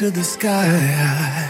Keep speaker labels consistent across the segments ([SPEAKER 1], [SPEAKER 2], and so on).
[SPEAKER 1] to the sky.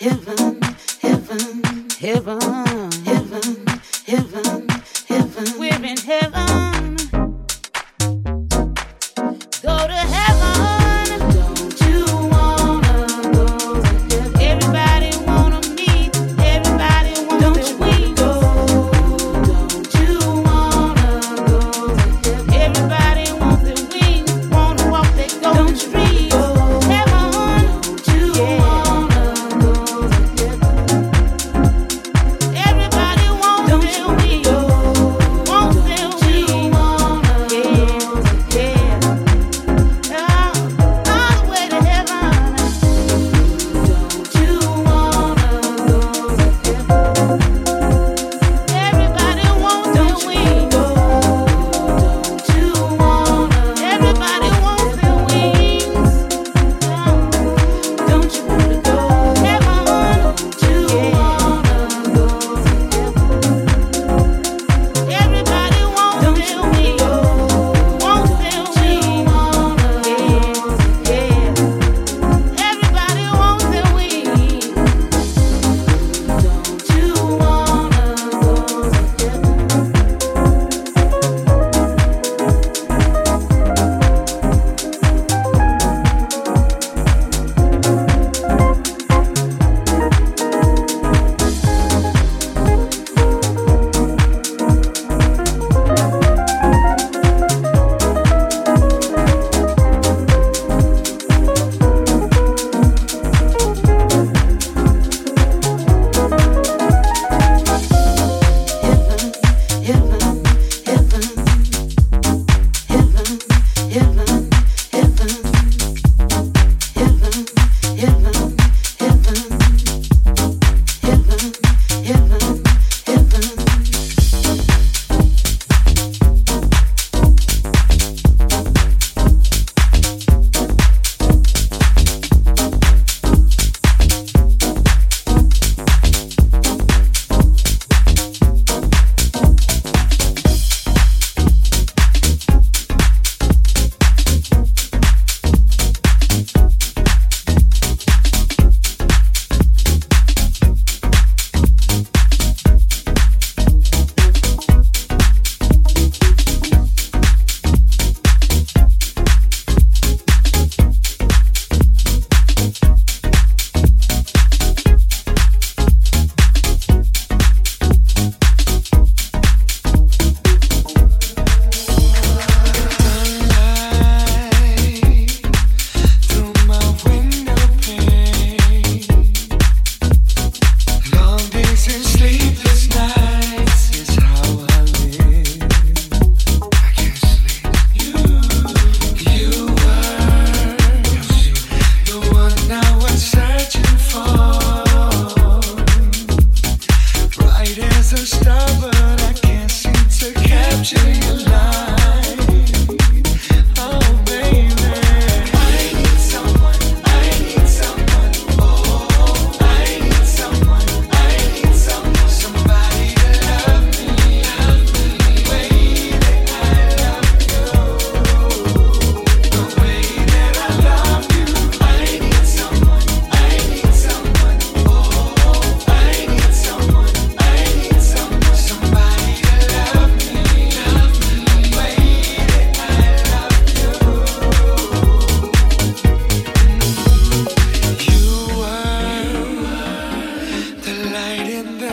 [SPEAKER 2] heaven.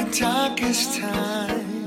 [SPEAKER 2] Need